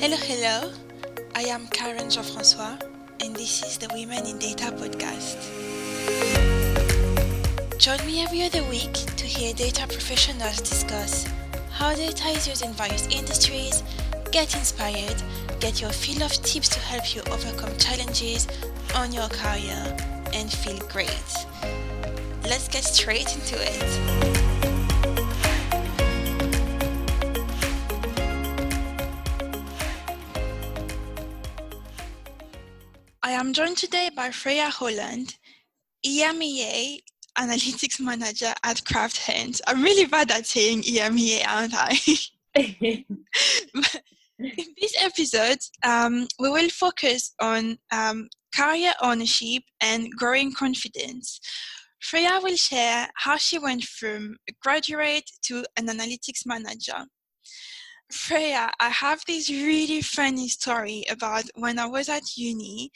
Hello, hello. I am Karen Jean Francois, and this is the Women in Data podcast. Join me every other week to hear data professionals discuss how data is used in various industries, get inspired, get your fill of tips to help you overcome challenges on your career, and feel great. Let's get straight into it. I am joined today by Freya Holland, EMEA Analytics Manager at Kraft Heinz. I'm really bad at saying EMEA, aren't I? In this episode, um, we will focus on um, career ownership and growing confidence. Freya will share how she went from a graduate to an analytics manager. Freya, I have this really funny story about when I was at uni.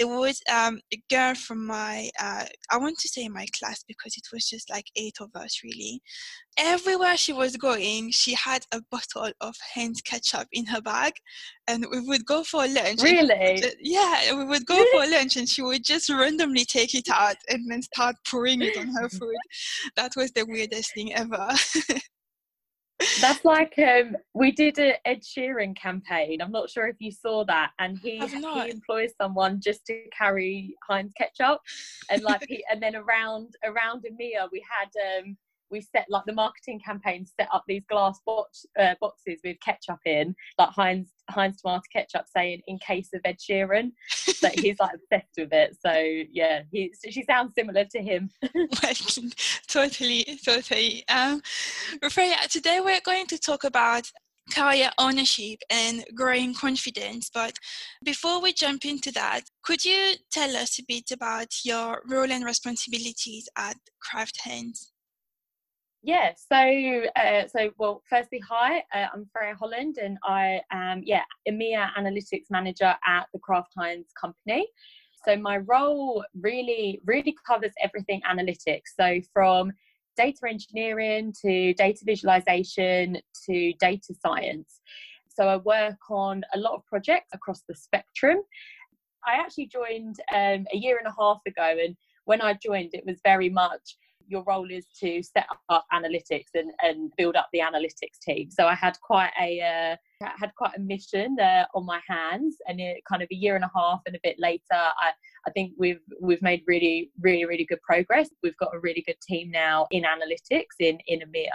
There was um, a girl from my, uh, I want to say my class because it was just like eight of us really. Everywhere she was going, she had a bottle of Heinz ketchup in her bag, and we would go for lunch. Really? Just, yeah, we would go really? for lunch, and she would just randomly take it out and then start pouring it on her food. That was the weirdest thing ever. That's like um, we did an Ed Sheeran campaign. I'm not sure if you saw that, and he he employs someone just to carry Heinz ketchup, and like he, and then around around EMEA we had um, we set like the marketing campaign set up these glass box, uh, boxes with ketchup in, like Heinz Heinz tomato ketchup, saying in case of Ed Sheeran, that he's like obsessed with it. So yeah, he she sounds similar to him. totally, totally. Um, today we're going to talk about career ownership and growing confidence. But before we jump into that, could you tell us a bit about your role and responsibilities at Kraft Heinz? Yeah, so uh, so well, firstly, hi, uh, I'm Freya Holland, and I am yeah EMEA Analytics Manager at the Kraft Heinz company. So my role really really covers everything analytics. So from data engineering to data visualization to data science. So I work on a lot of projects across the spectrum. I actually joined um, a year and a half ago, and when I joined, it was very much your role is to set up analytics and, and build up the analytics team. So I had quite a uh, had quite a mission uh, on my hands, and it, kind of a year and a half and a bit later, I I think we've we've made really really really good progress. We've got a really good team now in analytics in in EMEA.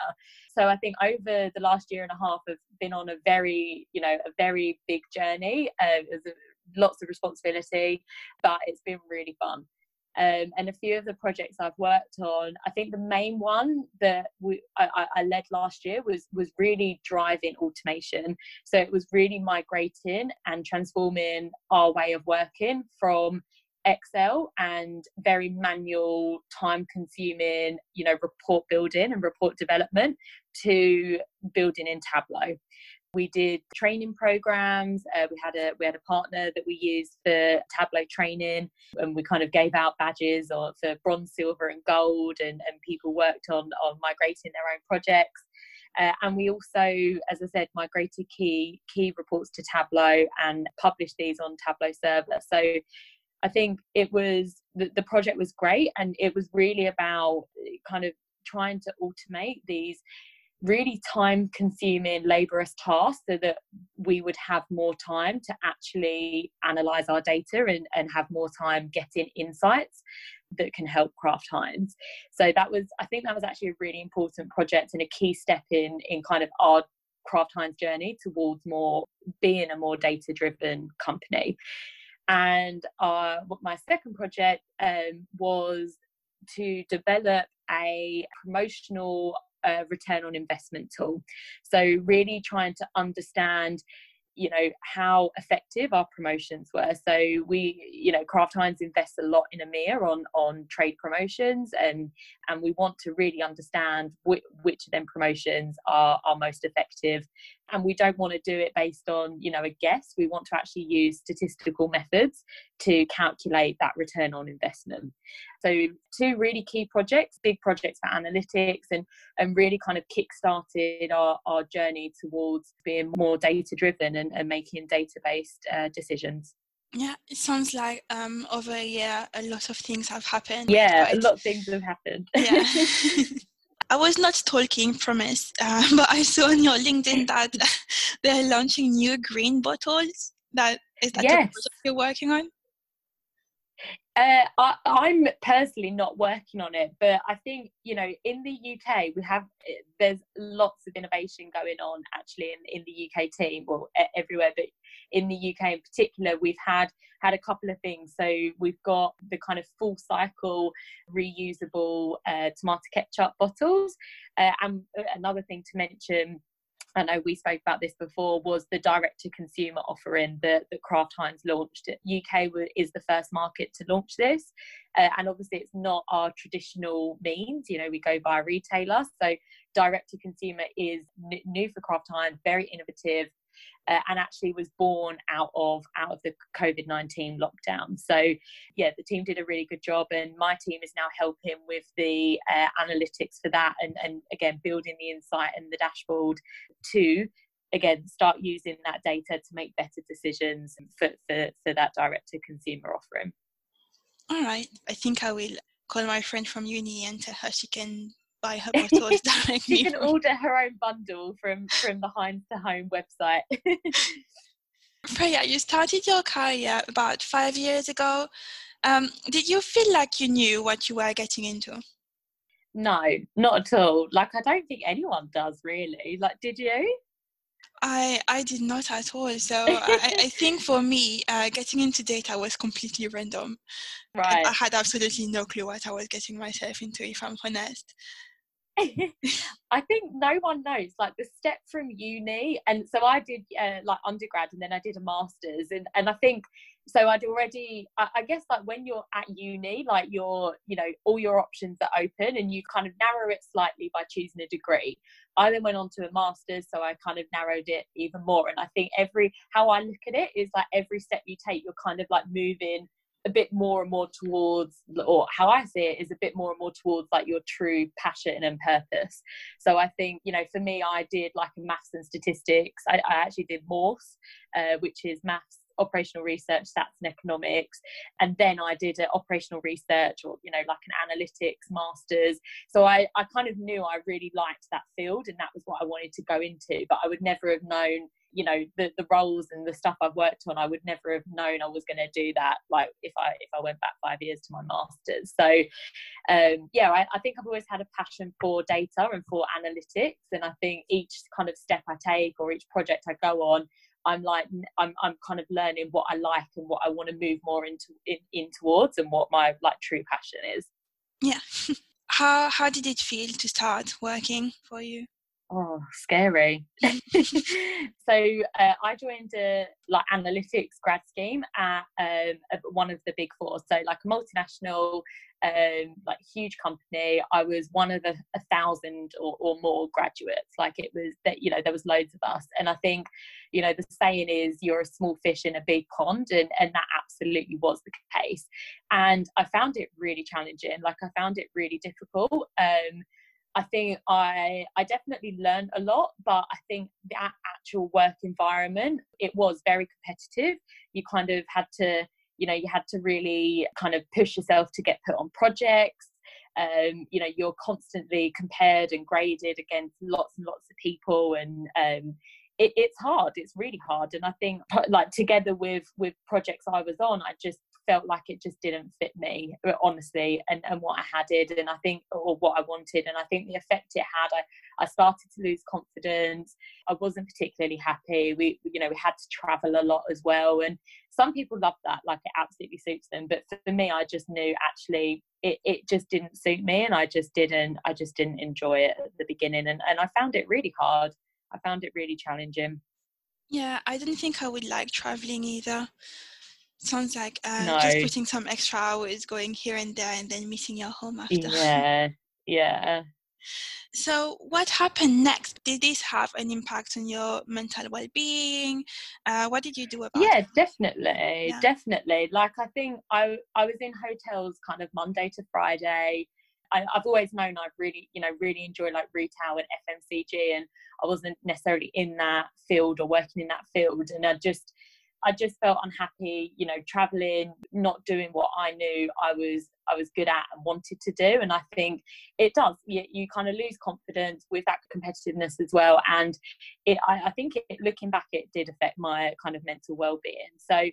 So I think over the last year and a half, I've been on a very you know a very big journey. Uh, lots of responsibility, but it's been really fun um, and a few of the projects I've worked on. I think the main one that we, I, I, led last year was was really driving automation. So it was really migrating and transforming our way of working from Excel and very manual, time consuming, you know, report building and report development to building in Tableau we did training programs uh, we had a we had a partner that we used for tableau training and we kind of gave out badges or for bronze silver and gold and, and people worked on on migrating their own projects uh, and we also, as I said, migrated key key reports to Tableau and published these on Tableau server. So I think it was the, the project was great, and it was really about kind of trying to automate these really time consuming laborious tasks so that we would have more time to actually analyze our data and, and have more time getting insights that can help Kraft Heinz. So that was I think that was actually a really important project and a key step in in kind of our Kraft Heinz journey towards more being a more data driven company. And uh, my second project um, was to develop a promotional a return on investment tool. So, really trying to understand you know how effective our promotions were so we you know kraft heinz invests a lot in EMEA on on trade promotions and and we want to really understand which, which of them promotions are are most effective and we don't want to do it based on you know a guess we want to actually use statistical methods to calculate that return on investment so two really key projects big projects for analytics and and really kind of kick-started our, our journey towards being more data driven and, and making data based uh, decisions yeah, it sounds like um, over a year a lot of things have happened. Yeah, a lot of things have happened. Yeah. I was not stalking, promise, uh, but I saw on your LinkedIn that they're launching new green bottles. That is that yes. you're working on? Uh, I, am personally not working on it, but I think you know in the UK we have eh, there's lots of innovation going on actually in, in the UK team, well everywhere, but in the UK in particular we've had had a couple of things. So we've got the kind of full cycle reusable uh, tomato ketchup bottles, uh, and uh, another thing to mention I know we spoke about this before, was the direct to consumer offering that, that Kraft Heinz launched. UK is the first market to launch this. Uh, and obviously, it's not our traditional means. You know, we go by a retailer. So, direct to consumer is new for Kraft Heinz, very innovative, uh, and actually was born out of out of the COVID nineteen lockdown. So yeah, the team did a really good job, and my team is now helping with the uh, analytics for that, and and again building the insight and the dashboard to again start using that data to make better decisions for for, for that direct to consumer offering. All right, I think I will call my friend from uni and tell her she can buy her bottles directly. she can order her own bundle from from behind the Heinz to Home website. Freya, you started your career about five years ago. Um, did you feel like you knew what you were getting into? No, not at all. Like I don't think anyone does really. Like, did you? I I did not at all. So I, I think for me, uh, getting into data was completely random. Right. I had absolutely no clue what I was getting myself into, if I'm honest. I think no one knows like the step from uni, and so I did uh, like undergrad, and then I did a master's, and and I think so I'd already I, I guess like when you're at uni, like you're you know all your options are open, and you kind of narrow it slightly by choosing a degree. I then went on to a master's, so I kind of narrowed it even more. And I think every how I look at it is like every step you take, you're kind of like moving a bit more and more towards or how i see it is a bit more and more towards like your true passion and purpose. So i think you know for me i did like a maths and statistics. I, I actually did MORSE uh, which is maths operational research stats and economics. And then i did an operational research or you know like an analytics masters. So I, I kind of knew i really liked that field and that was what i wanted to go into but i would never have known you know the the roles and the stuff I've worked on, I would never have known I was going to do that. Like if I if I went back five years to my masters. So um, yeah, I, I think I've always had a passion for data and for analytics, and I think each kind of step I take or each project I go on. I'm like I'm I'm kind of learning what I like and what I want to move more into in, in towards and what my like true passion is. Yeah. how how did it feel to start working for you? Oh scary. So uh, i joined a like analytics grad scheme at um, one of the big four so like a multinational um, like huge company. I was one of a, a thousand or, or, more graduates like it was that you know there was loads of us and i think you know the saying is you're a small fish in a big pond and and that absolutely was the case. And i found it really challenging like i found it really difficult um I think I I definitely learned a lot, but I think that actual work environment it was very competitive. You kind of had to, you know, you had to really kind of push yourself to get put on projects. Um, you know, you're constantly compared and graded against lots and lots of people, and um, it, it's hard. It's really hard. And I think, like together with with projects I was on, I just felt like it just didn't fit me uh, honestly and, and what i had it and i think or what i wanted and i think the effect it had i, I started to lose confidence. I wasn't particularly happy. We you know we had to travel a lot as well and some people love that like it absolutely suits them but for me i just knew actually it, it just didn't suit me and i just didn't i just didn't enjoy it at the beginning and, and i found it really hard. I found it really challenging. Yeah i didn't think i would like traveling either Sounds like uh, no. just putting some extra hours going here and there and then missing your home after. Yeah, yeah. So, what happened next? Did this have an impact on your mental well-being? Uh, what did you do about yeah, it? definitely, yeah. definitely. Like I think I I was in hotels kind of Monday to Friday. I, have always known I really, you know, really enjoy like retail and FMCG, and I wasn't necessarily in that field or working in that field, and I just I just felt unhappy, you know, traveling, not doing what I knew I was I was good at and wanted to do. And I think it does. You, you kind of lose confidence with that competitiveness as well. And it, I, I think it, looking back, it did affect my kind of mental well-being. So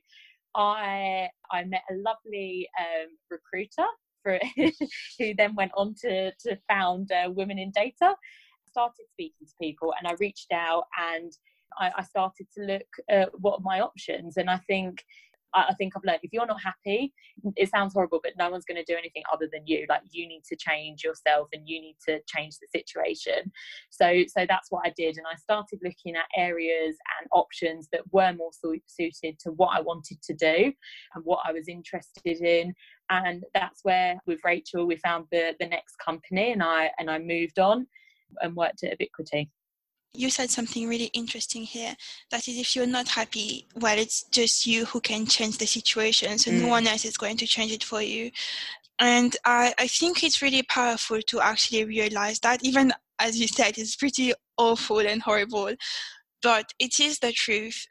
I I met a lovely um, recruiter for who then went on to to found uh, Women in Data. Started speaking to people, and I reached out and I, I started to look at what are my options. And I think I think I've learned if you're not happy, it sounds horrible, but no one's going to do anything other than you. Like you need to change yourself and you need to change the situation. So, so that's what I did, and I started looking at areas and options that were more suited to what I wanted to do and what I was interested in. And that's where with Rachel we found the the next company, and I and I moved on and worked at Ubiquity you said something really interesting here. That is if you're not happy well it's just you who can change the situation. So mm. no one else is going to change it for you. And I, I think it's really powerful to actually realize that even as you said it's pretty awful and horrible. But it is the truth.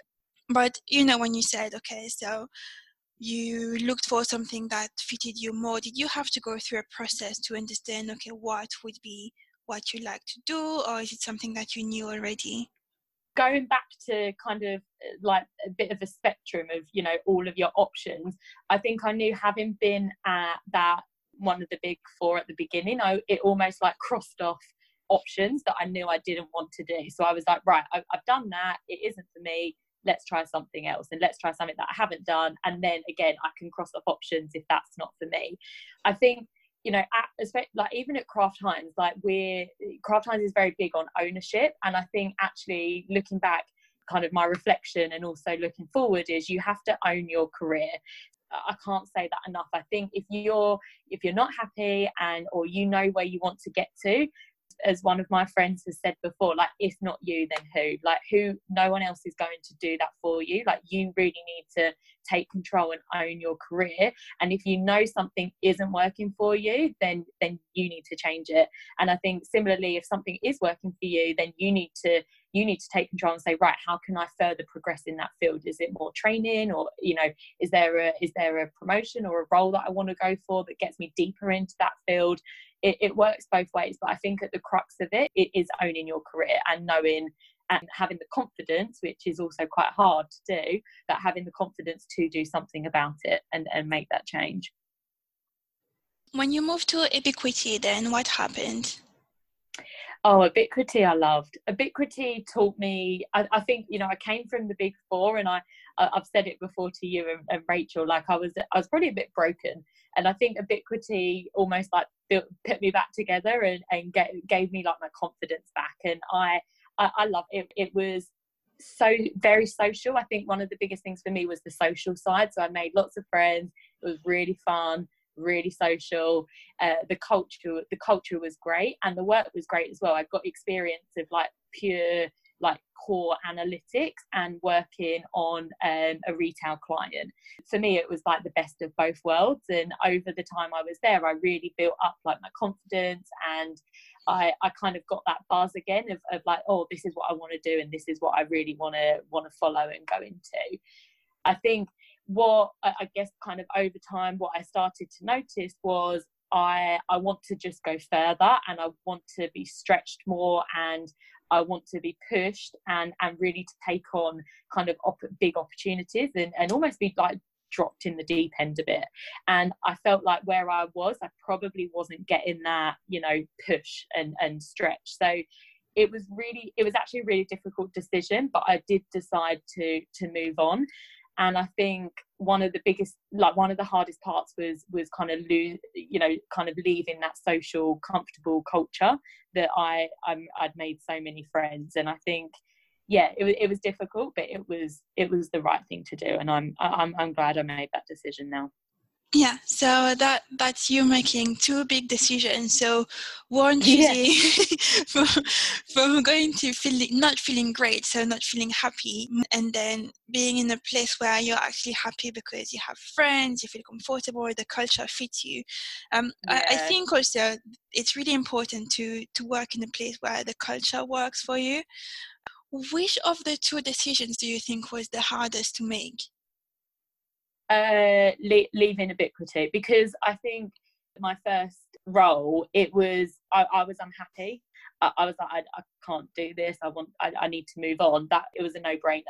But you know when you said okay so you looked for something that fitted you more did you have to go through a process to understand okay what would be what you like to do, or is it something that you knew already? Going back to kind of uh, like a bit of a spectrum of, you know, all of your options, I think I knew having been at that one of the big four at the beginning, I, it almost like crossed off options that I knew I didn't want to do. So I was like, right, I've, I've done that. It isn't for me let's try something else and let's try something that I haven't done. And then again, I can cross off options if that's not for me. I think you know, at, like even at Kraft Heinz, like we're Kraft Heinz is very big on ownership, and I think actually looking back, kind of my reflection and also looking forward is you have to own your career. I can't say that enough. I think if you're if you're not happy and or you know where you want to get to, as one of my friends has said before, like if not you, then who? Like who? No one else is going to do that for you. Like you really need to take control and own your career. And if you know something isn't working for you, then then you need to change it. And I think similarly, if something is working for you, then you need to you need to take control and say right how can i further progress in that field is it more training or you know is there a is there a promotion or a role that i want to go for that gets me deeper into that field it, it works both ways but i think at the crux of it it is owning your career and knowing and having the confidence, which is also quite hard to do, but having the confidence to do something about it and, and make that change. When you moved to Ubiquity, then what happened? Oh, Ubiquity, I loved. Ubiquity taught me. I, I, think you know I came from the Big Four, and I I've said it before to you and, and, Rachel. Like I was I was probably a bit broken, and I think Ubiquity almost like built, put me back together and and get, gave me like my confidence back. And I I, I love it. It was so very social. I think one of the biggest things for me was the social side. So I made lots of friends. It was really fun, really social. Uh, the culture, the culture was great, and the work was great as well. I got experience of like pure like core analytics and working on um, a retail client. For me, it was like the best of both worlds. And over the time I was there, I really built up like my confidence and I, I kind of got that buzz again of, of like, oh, this is what I want to do and this is what I really want to want to follow and go into. I think what I guess kind of over time what I started to notice was I I want to just go further and I want to be stretched more and I want to be pushed and and really to take on kind of op- big opportunities and, and almost be like dropped in the deep end a bit. And I felt like where I was, I probably wasn't getting that, you know, push and, and stretch. So it was really it was actually a really difficult decision, but I did decide to to move on. And I think one of the biggest like one of the hardest parts was was kind of lose you know kind of leaving that social comfortable culture that I I'm, I'd made so many friends and I think yeah, it was it was difficult, but it was it was the right thing to do, and I'm I'm I'm glad I made that decision now. Yeah, so that that's you making two big decisions. So one yeah. from, from going to feeling not feeling great, so not feeling happy, and then being in a place where you're actually happy because you have friends, you feel comfortable, the culture fits you. Um, yeah. I, I think also it's really important to to work in a place where the culture works for you. Which of the two decisions do you think was the hardest to make? Uh, le- leaving Ubiquity because I think my first role it was I, I was unhappy. I, I was like I, I, can't do this. I want I, I need to move on. That it was a no brainer.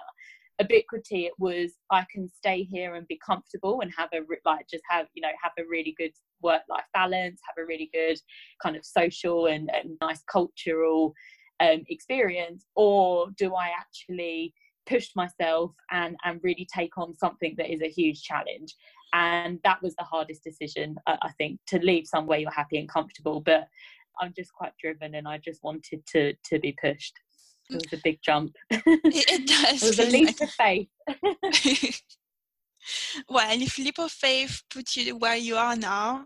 Ubiquity it was I can stay here and be comfortable and have a like just have you know have a really good work life balance, have a really good kind of social and, and nice cultural um, experience, or do I actually pushed myself and and really take on something that is a huge challenge. And that was the hardest decision i think to leave somewhere you're happy and comfortable but i'm just quite driven and i just wanted to to be pushed. It was a big jump. It, does. It was a leap of faith. Well if leap of faith put you where you are now?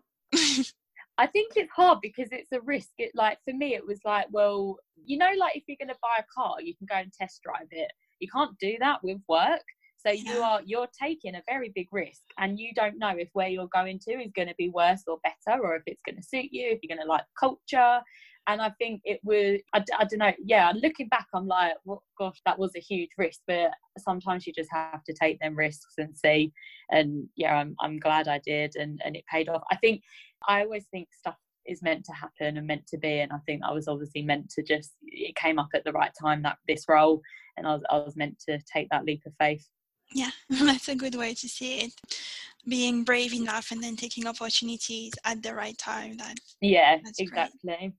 I think it's hard because it's a risk. It like for me, it was like, well, you know, like if you're going to buy a car, you can go and test drive it. You can't do that with work. So you are you're taking a very big risk, and you don't know if where you're going to is going to be worse or better, or if it's going to suit you, if you're going to like culture. And I think it was I, I don't know. Yeah, looking back, I'm like, well, gosh, that was a huge risk. But sometimes you just have to take them risks and see. And yeah, I'm I'm glad I did, and and it paid off. I think I always think stuff is meant to happen and meant to be and i think i was obviously meant to just it came up at the right time that this role and i was, I was meant to take that leap of faith. Yeah that's a good way to see it. Being brave enough and then taking opportunities at the right time that yeah exactly great.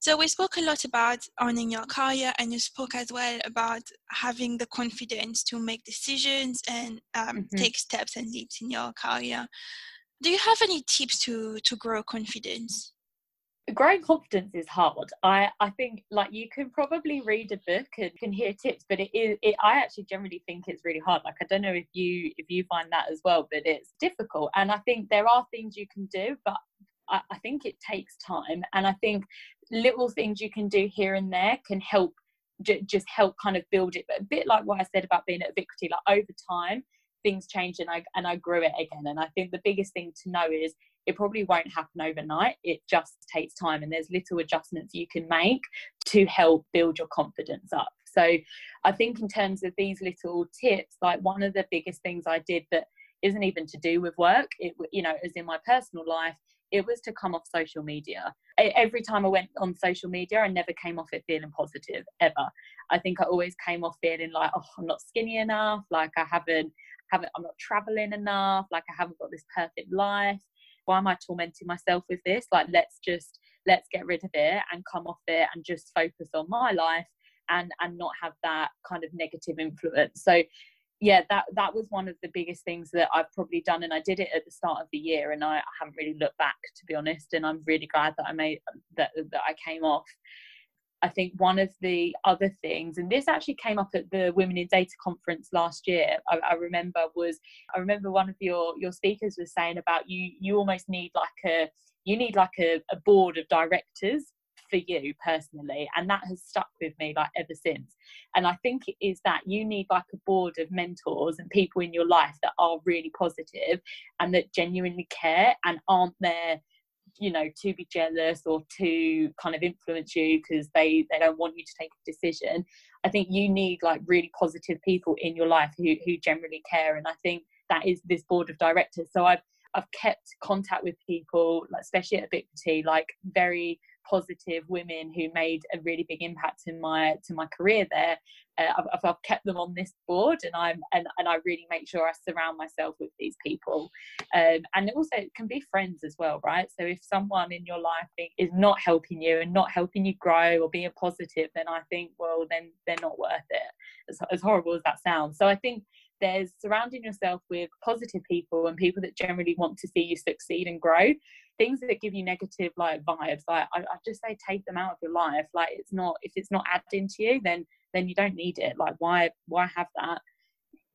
so we spoke a lot about owning your career and you spoke as well about having the confidence to make decisions and um, mm-hmm. take steps and leaps in your career. Do you have any tips to to grow confidence growing confidence is hard. I i think like you can probably read a book and can hear tips but it is it, i actually generally think it's really hard. Like i don't know if you if you find that as well but it's difficult. And i think there are things you can do but I, I think it takes time. And i think little things you can do here and there can help j- just help kind of build it. But a bit like what i said about being at ubiquity like over time things change and I and I grew it again. And I think the biggest thing to know is it probably won't happen overnight. It just takes time and there's little adjustments you can make to help build your confidence up. So I think in terms of these little tips, like one of the biggest things I did that isn't even to do with work, it you know, as in my personal life, it was to come off social media. Every time I went on social media, I never came off it feeling positive ever. I think I always came off feeling like, oh, I'm not skinny enough, like I haven't haven't I'm not traveling enough, like I haven't got this perfect life. Why am I tormenting myself with this? Like let's just let's get rid of it and come off it and just focus on my life and and not have that kind of negative influence. So yeah, that that was one of the biggest things that I've probably done, and I did it at the start of the year, and I, I haven't really looked back to be honest. And I'm really glad that I made that that I came off. I think one of the other things, and this actually came up at the Women in Data conference last year. I, I, remember was I remember one of your your speakers was saying about you you almost need like a you need like a, a board of directors for you personally, and that has stuck with me like ever since. And I think it is that you need like a board of mentors and people in your life that are really positive and that genuinely care and aren't there you know to be jealous or to kind of influence you because they they don't want you to take a decision. I think you need like really positive people in your life who who generally care and i think that is this board of directors. So i've i've kept contact with people like especially at ubiquity like very positive women who made a really big impact in my to my career there uh, I've, I've, kept them on this board and i'm and, and i really make sure i surround myself with these people. Um, and also it can be friends as well right? So if someone in your life is not helping you and not helping you grow or being positive then i think well then they're not worth it. As, as horrible as that sounds. So i think there's surrounding yourself with positive people and people that generally want to see you succeed and grow things that give you negative like vibes like I, I just say take them out of your life like it's not if it's not adding to you then then you don't need it like why why have that?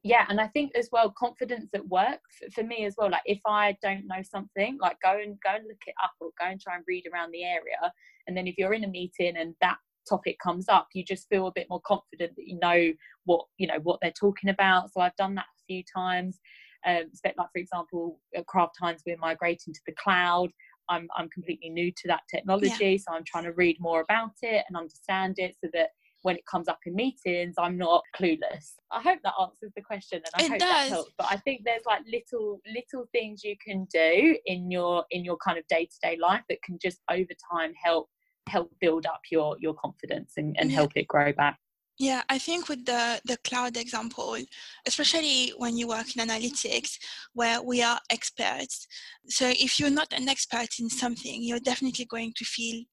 Yeah and i think as well confidence at work for me as well like if i don't know something like go and go and look it up or go and try and read around the area and then if you're in a meeting and that topic comes up you just feel a bit more confident that you know what you know what they're talking about so i've done that a few times um like for example at Kraft Heinz we're migrating to the cloud i'm i'm completely new to that technology yeah. so i'm trying to read more about it and understand it so that when it comes up in meetings, I'm not clueless. I hope that answers the question and I it hope does. that helps. But I think there's like little little things you can do in your in your kind of day-to-day life that can just over time help help build up your your confidence and, and yeah. help it grow back. Yeah, I think with the, the cloud example, especially when you work in analytics where we are experts. So if you're not an expert in something, you're definitely going to feel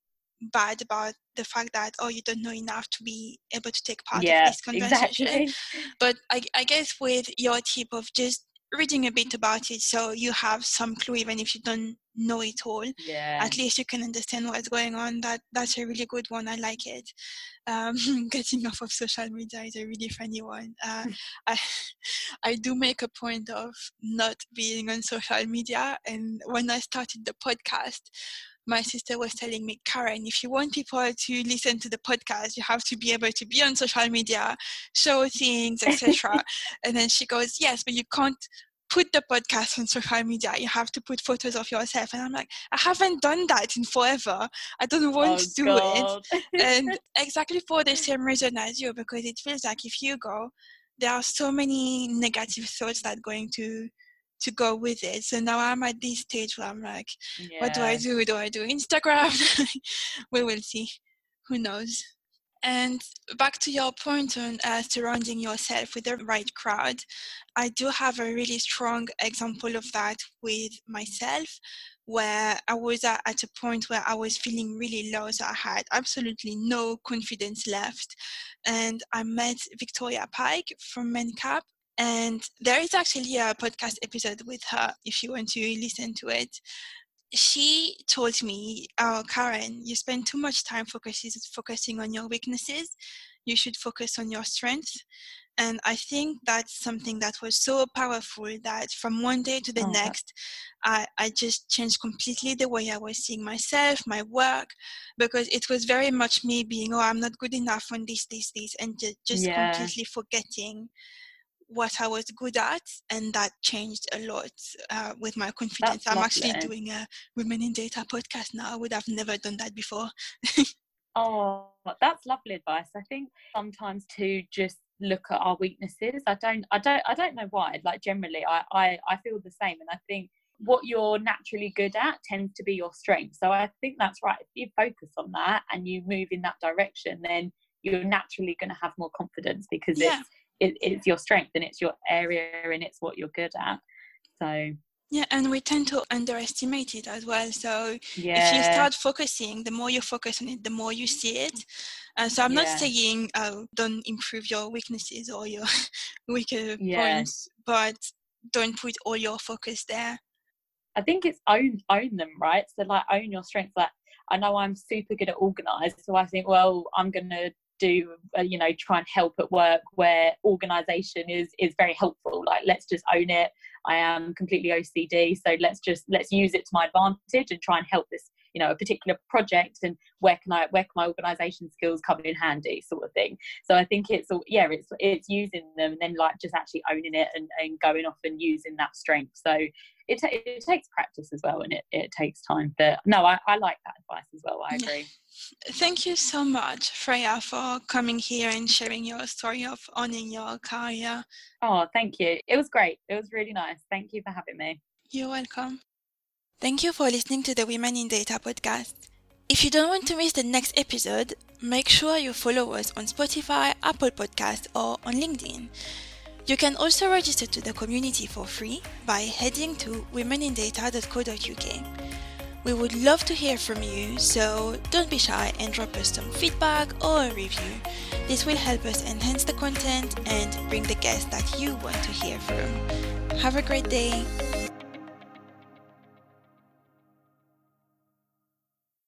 bad about the fact that oh you don't know enough to be able to take part yeah, of this conversation exactly. but I, I guess with your tip of just reading a bit about it so you have some clue even if you don't know it all. Yeah. at least you can understand what's going on. That that's a really good one. I like it. Um, getting off of social media is a really funny one. Uh, I, I do make a point of not being on social media and when i started the podcast my sister was telling me, Karen, if you want people to listen to the podcast, you have to be able to be on social media, show things, etc. and then she goes, Yes, but you can't put the podcast on social media. You have to put photos of yourself. And I'm like, I haven't done that in forever. I don't oh, want oh, to do God. it. and exactly for the same reason as you, because it feels like if you go, there are so many negative thoughts that going to to go with it. So now I'm at this stage where I'm like, yeah. what do I do? Do I do Instagram? we will see. Who knows? And back to your point on uh, surrounding yourself with the right crowd, I do have a really strong example of that with myself, where I was at, at a point where I was feeling really low. So I had absolutely no confidence left. And I met Victoria Pike from MenCap, and there is actually a podcast episode with her if you want to listen to it. She told me, Oh, Karen, you spend too much time focuses, focusing on your weaknesses. You should focus on your strengths. And I think that's something that was so powerful that from one day to the oh, next, I, I just changed completely the way I was seeing myself, my work, because it was very much me being, oh, I'm not good enough on this, this, this, and just yeah. completely forgetting what I was good at, and that changed a lot uh, with my confidence. That's I'm lovely. actually doing a Women in Data podcast now. I would have never done that before. oh, that's lovely advice. I think sometimes to just look at our weaknesses. I don't, I don't, I don't know why. Like generally, I, I, I feel the same, and I think what you're naturally good at tends to be your strength. So I think that's right. If you focus on that and you move in that direction, then you're naturally going to have more confidence because yeah. it's it, it's your strength and it's your area and it's what you're good at so yeah and we tend to underestimate it as well so yeah. if you start focusing the more you focus on it the more you see it uh, so i'm yeah. not saying oh, don't improve your weaknesses or your weaker yeah. points but don't put all your focus there i think it's own own them right so like own your strengths like i know i'm super good at organized so i think well i'm gonna do uh, you know try and help at work where organization is is very helpful. Like let's just own it. I am completely ocd so let's just let's use it to my advantage and try and help this you know a particular project and where can i where can my organization skills come in handy sort of thing. So i think it's all yeah it's it's using them and then like just actually owning it and, and going off and using that strength. So it, it takes practice as well and it, it takes time. But no I, I like that advice as well. I agree. Thank you so much freya for coming here and sharing your story of owning your career. Oh thank you. It was great. It was really nice. Thank you for having me. You're welcome Thank you for listening to the Women in Data podcast. If you don't want to miss the next episode, make sure you follow us on Spotify, Apple Podcast, or on LinkedIn. You can also register to the community for free by heading to womenindata.co.uk. We would love to hear from you, so don't be shy and drop us some feedback or a review. This will help us enhance the content and bring the guests that you want to hear from. Have a great day.